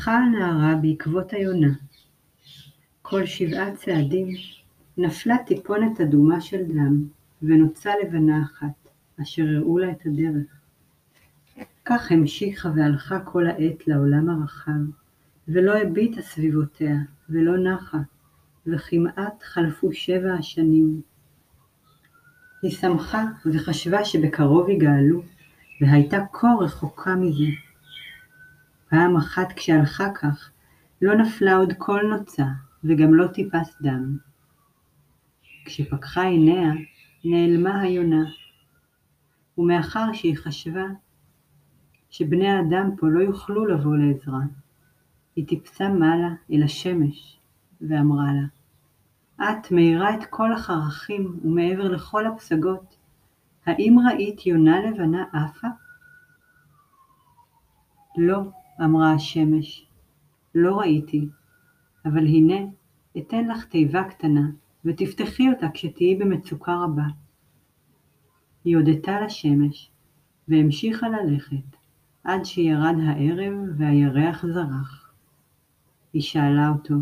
הלכה הנערה בעקבות היונה. כל שבעה צעדים נפלה טיפונת אדומה של דם, ונוצה לבנה אחת, אשר הראו לה את הדרך. כך המשיכה והלכה כל העת לעולם הרחב, ולא הביטה סביבותיה, ולא נחה, וכמעט חלפו שבע השנים. היא שמחה וחשבה שבקרוב יגאלו, והייתה כה רחוקה מזה. פעם אחת כשהלכה כך, לא נפלה עוד כל נוצה, וגם לא טיפת דם. כשפקחה עיניה, נעלמה היונה, ומאחר שהיא חשבה שבני האדם פה לא יוכלו לבוא לעזרה, היא טיפסה מעלה אל השמש, ואמרה לה, את מאירה את כל החרכים ומעבר לכל הפסגות, האם ראית יונה לבנה עפה? לא, אמרה השמש, לא ראיתי, אבל הנה אתן לך תיבה קטנה, ותפתחי אותה כשתהיי במצוקה רבה. היא הודתה לשמש, והמשיכה ללכת, עד שירד הערב והירח זרח. היא שאלה אותו,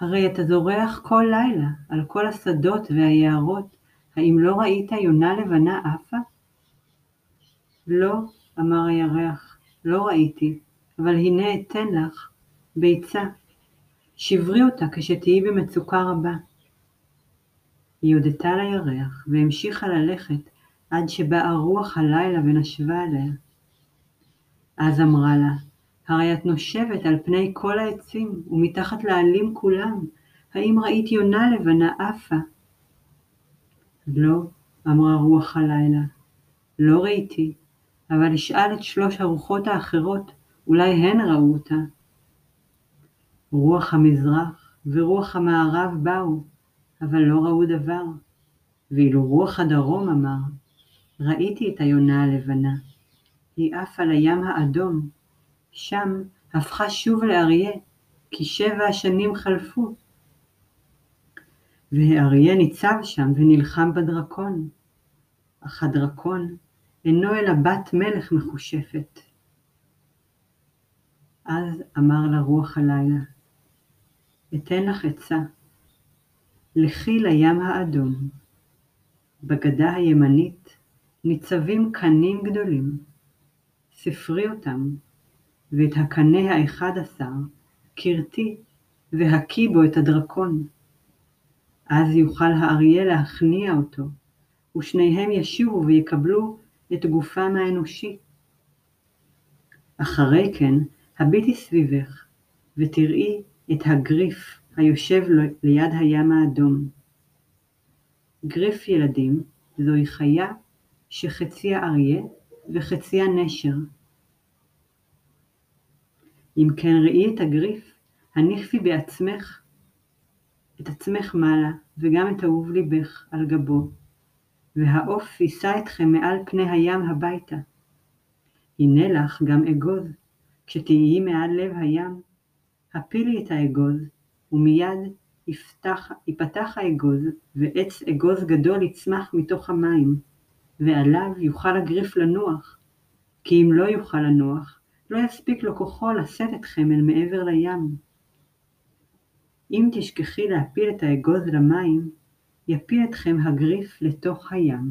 הרי אתה זורח כל לילה על כל השדות והיערות, האם לא ראית יונה לבנה עפה? לא, אמר הירח, לא ראיתי, אבל הנה אתן לך ביצה. שברי אותה כשתהיי במצוקה רבה. היא הודתה לירח, והמשיכה ללכת עד שבאה רוח הלילה ונשבה עליה. אז אמרה לה, הרי את נושבת על פני כל העצים, ומתחת לעלים כולם, האם ראית יונה לבנה עפה? לא, אמרה רוח הלילה, לא ראיתי, אבל אשאל את שלוש הרוחות האחרות, אולי הן ראו אותה. רוח המזרח ורוח המערב באו, אבל לא ראו דבר, ואילו רוח הדרום אמר, ראיתי את היונה הלבנה, היא עפה לים האדום, שם הפכה שוב לאריה, כי שבע השנים חלפו. והאריה ניצב שם ונלחם בדרקון, אך הדרקון אינו אלא בת מלך מחושפת. אז אמר לה רוח הלילה, אתן לך עצה, לכי לים האדום, בגדה הימנית ניצבים קנים גדולים, ספרי אותם, ואת הקנה האחד עשר כרתי והקי בו את הדרקון. אז יוכל האריה להכניע אותו, ושניהם ישובו ויקבלו את גופם האנושי. אחרי כן הביטי סביבך, ותראי את הגריף היושב ליד הים האדום. גריף ילדים זוהי חיה שחציה אריה וחציה נשר. אם כן ראי את הגריף, הניחי בעצמך את עצמך מעלה, וגם את אהוב ליבך על גבו, והעוף יישא אתכם מעל פני הים הביתה. הנה לך גם אגוז, כשתהיי מעל לב הים, הפילי את האגוז, ומיד יפתח, יפתח האגוז, ועץ אגוז גדול יצמח מתוך המים, ועליו יוכל הגריף לנוח, כי אם לא יוכל לנוח, לא יספיק לו כוחו לשאת אתכם אל מעבר לים. אם תשכחי להפיל את האגוז למים, יפיל אתכם הגריף לתוך הים.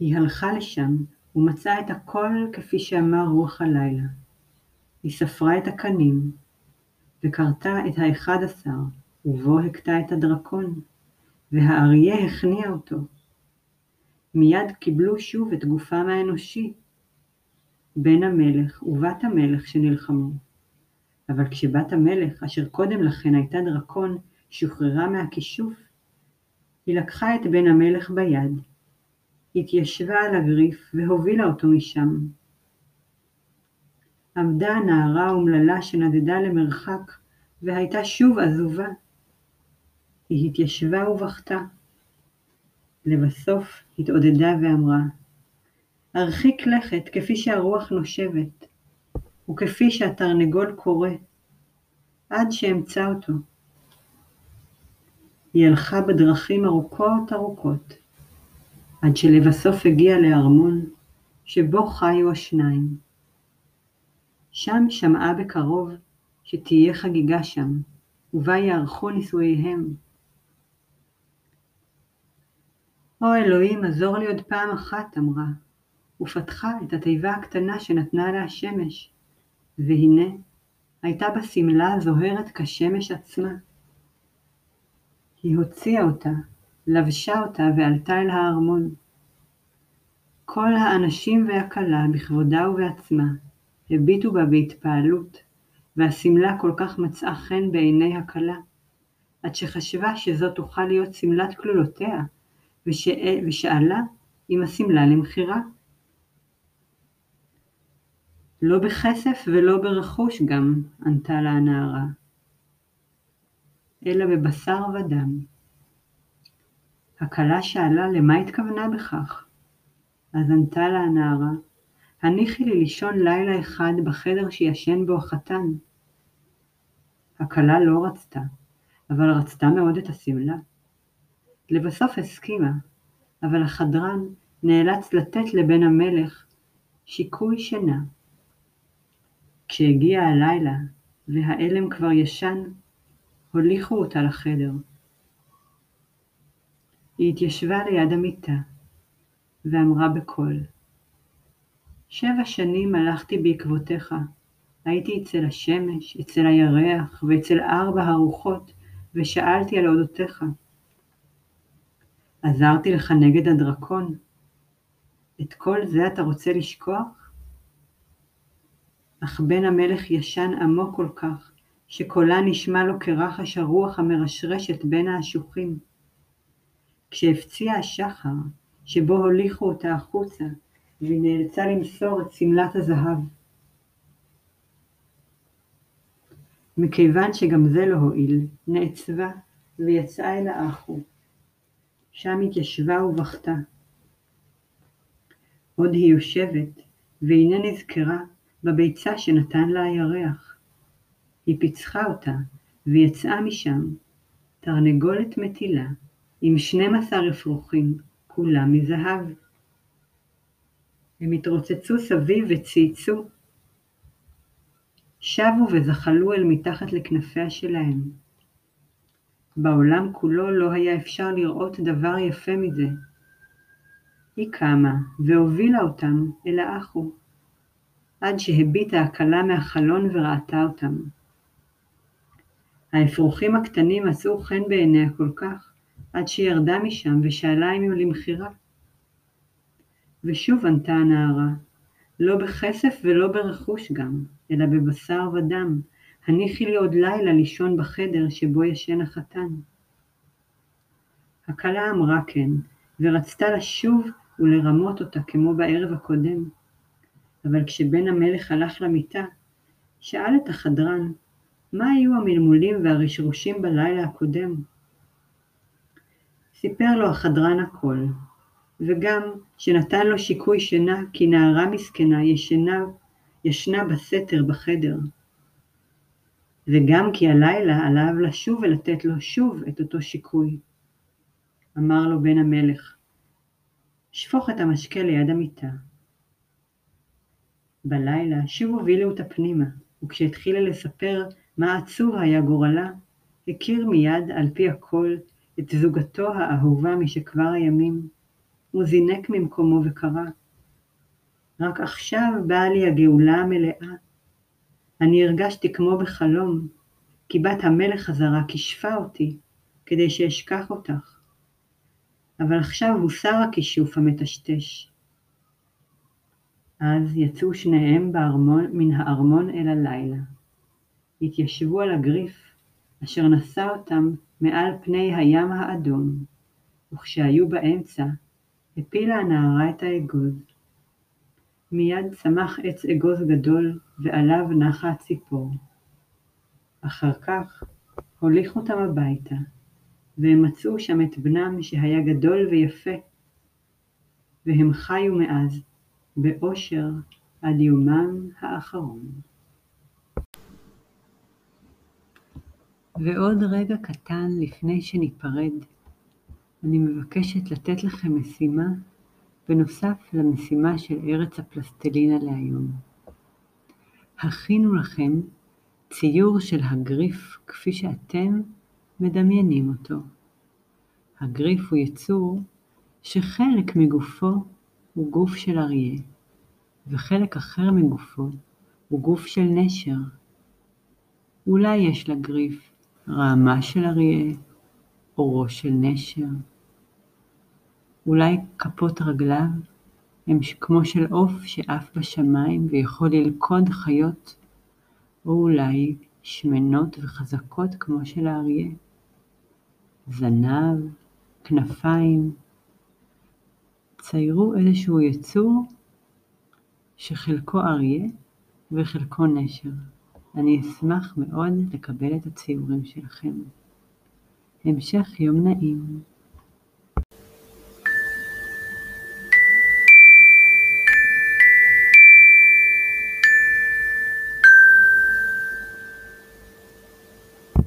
היא הלכה לשם ומצאה את הכל כפי שאמר רוח הלילה. היא ספרה את הקנים, וקרתה את האחד עשר, ובו הכתה את הדרקון, והאריה הכניע אותו. מיד קיבלו שוב את גופם האנושי, בן המלך ובת המלך שנלחמו. אבל כשבת המלך, אשר קודם לכן הייתה דרקון, שוחררה מהכישוף, היא לקחה את בן המלך ביד, התיישבה על הגריף והובילה אותו משם. עמדה הנערה האומללה שנדדה למרחק, והייתה שוב עזובה. היא התיישבה ובכתה. לבסוף התעודדה ואמרה, ארחיק לכת כפי שהרוח נושבת, וכפי שהתרנגול קורא, עד שאמצא אותו. היא הלכה בדרכים ארוכות ארוכות, עד שלבסוף הגיעה לארמון, שבו חיו השניים. שם שמעה בקרוב שתהיה חגיגה שם, ובה יערכו נישואיהם. "או אלוהים, עזור לי עוד פעם אחת", אמרה, ופתחה את התיבה הקטנה שנתנה לה השמש, והנה הייתה בה שמלה זוהרת כשמש עצמה. היא הוציאה אותה, לבשה אותה ועלתה אל הארמון. כל האנשים והכלה בכבודה ובעצמה הביטו בה בהתפעלות, והשמלה כל כך מצאה חן בעיני הכלה, עד שחשבה שזאת תוכל להיות שמלת כלולותיה, ושאלה אם השמלה למכירה. לא בכסף ולא ברכוש גם, ענתה לה הנערה, אלא בבשר ודם. הכלה שאלה למה התכוונה בכך, אז ענתה לה הנערה, הניחי לי לישון לילה אחד בחדר שישן בו החתן. הכלה לא רצתה, אבל רצתה מאוד את השמלה. לבסוף הסכימה, אבל החדרן נאלץ לתת לבן המלך שיקוי שינה. כשהגיע הלילה והעלם כבר ישן, הוליכו אותה לחדר. היא התיישבה ליד המיטה, ואמרה בקול, שבע שנים הלכתי בעקבותיך, הייתי אצל השמש, אצל הירח ואצל ארבע הרוחות, ושאלתי על אודותיך. עזרתי לך נגד הדרקון. את כל זה אתה רוצה לשכוח? אך בן המלך ישן עמוק כל כך, שקולה נשמע לו כרחש הרוח המרשרשת בין האשוחים. כשהפציע השחר, שבו הוליכו אותה החוצה, והיא נאלצה למסור את שמלת הזהב. מכיוון שגם זה לא הועיל, נעצבה ויצאה אל האחו. שם התיישבה ובכתה. עוד היא יושבת, והנה נזכרה בביצה שנתן לה הירח. היא פיצחה אותה, ויצאה משם, תרנגולת מטילה, עם שנים עשר אפרוחים, כולם מזהב. הם התרוצצו סביב וצייצו. שבו וזחלו אל מתחת לכנפיה שלהם. בעולם כולו לא היה אפשר לראות דבר יפה מזה. היא קמה והובילה אותם אל האחו, עד שהביטה הכלה מהחלון וראתה אותם. האפרוחים הקטנים מצאו חן בעיניה כל כך, עד שירדה משם ושאלה אם הם למכירה. ושוב ענתה הנערה, לא בכסף ולא ברכוש גם, אלא בבשר ודם, הניחי לי עוד לילה לישון בחדר שבו ישן החתן. הכלה אמרה כן, ורצתה לשוב ולרמות אותה כמו בערב הקודם. אבל כשבן המלך הלך למיטה, שאל את החדרן, מה היו המלמולים והרשרושים בלילה הקודם? סיפר לו החדרן הכל, וגם שנתן לו שיקוי שינה כי נערה מסכנה ישנה, ישנה בסתר בחדר. וגם כי הלילה עליו לשוב ולתת לו שוב את אותו שיקוי. אמר לו בן המלך, שפוך את המשקה ליד המיטה. בלילה שוב הובילו אותה פנימה, וכשהתחילה לספר מה עצוב היה גורלה, הכיר מיד על פי הכל את זוגתו האהובה משכבר הימים, הוא זינק ממקומו וקרא, רק עכשיו באה לי הגאולה המלאה. אני הרגשתי כמו בחלום, כי בת המלך הזרה כישפה אותי, כדי שאשכח אותך. אבל עכשיו הוסר הכישוף המטשטש. אז יצאו שניהם בארמון, מן הארמון אל הלילה. התיישבו על הגריף, אשר נשא אותם מעל פני הים האדום, וכשהיו באמצע, הפילה הנערה את האגוז. מיד צמח עץ אגוז גדול, ועליו נחה הציפור. אחר כך הוליך אותם הביתה, והם מצאו שם את בנם שהיה גדול ויפה, והם חיו מאז באושר עד יומם האחרון. ועוד רגע קטן לפני שניפרד, אני מבקשת לתת לכם משימה בנוסף למשימה של ארץ הפלסטלינה להיום. הכינו לכם ציור של הגריף כפי שאתם מדמיינים אותו. הגריף הוא יצור שחלק מגופו הוא גוף של אריה, וחלק אחר מגופו הוא גוף של נשר. אולי יש לגריף רעמה של אריה או ראש של נשר. אולי כפות רגליו הם כמו של עוף שעף בשמיים ויכול ללכוד חיות, או אולי שמנות וחזקות כמו של האריה. זנב, כנפיים. ציירו איזשהו יצור שחלקו אריה וחלקו נשר. אני אשמח מאוד לקבל את הציורים שלכם. המשך יום נעים.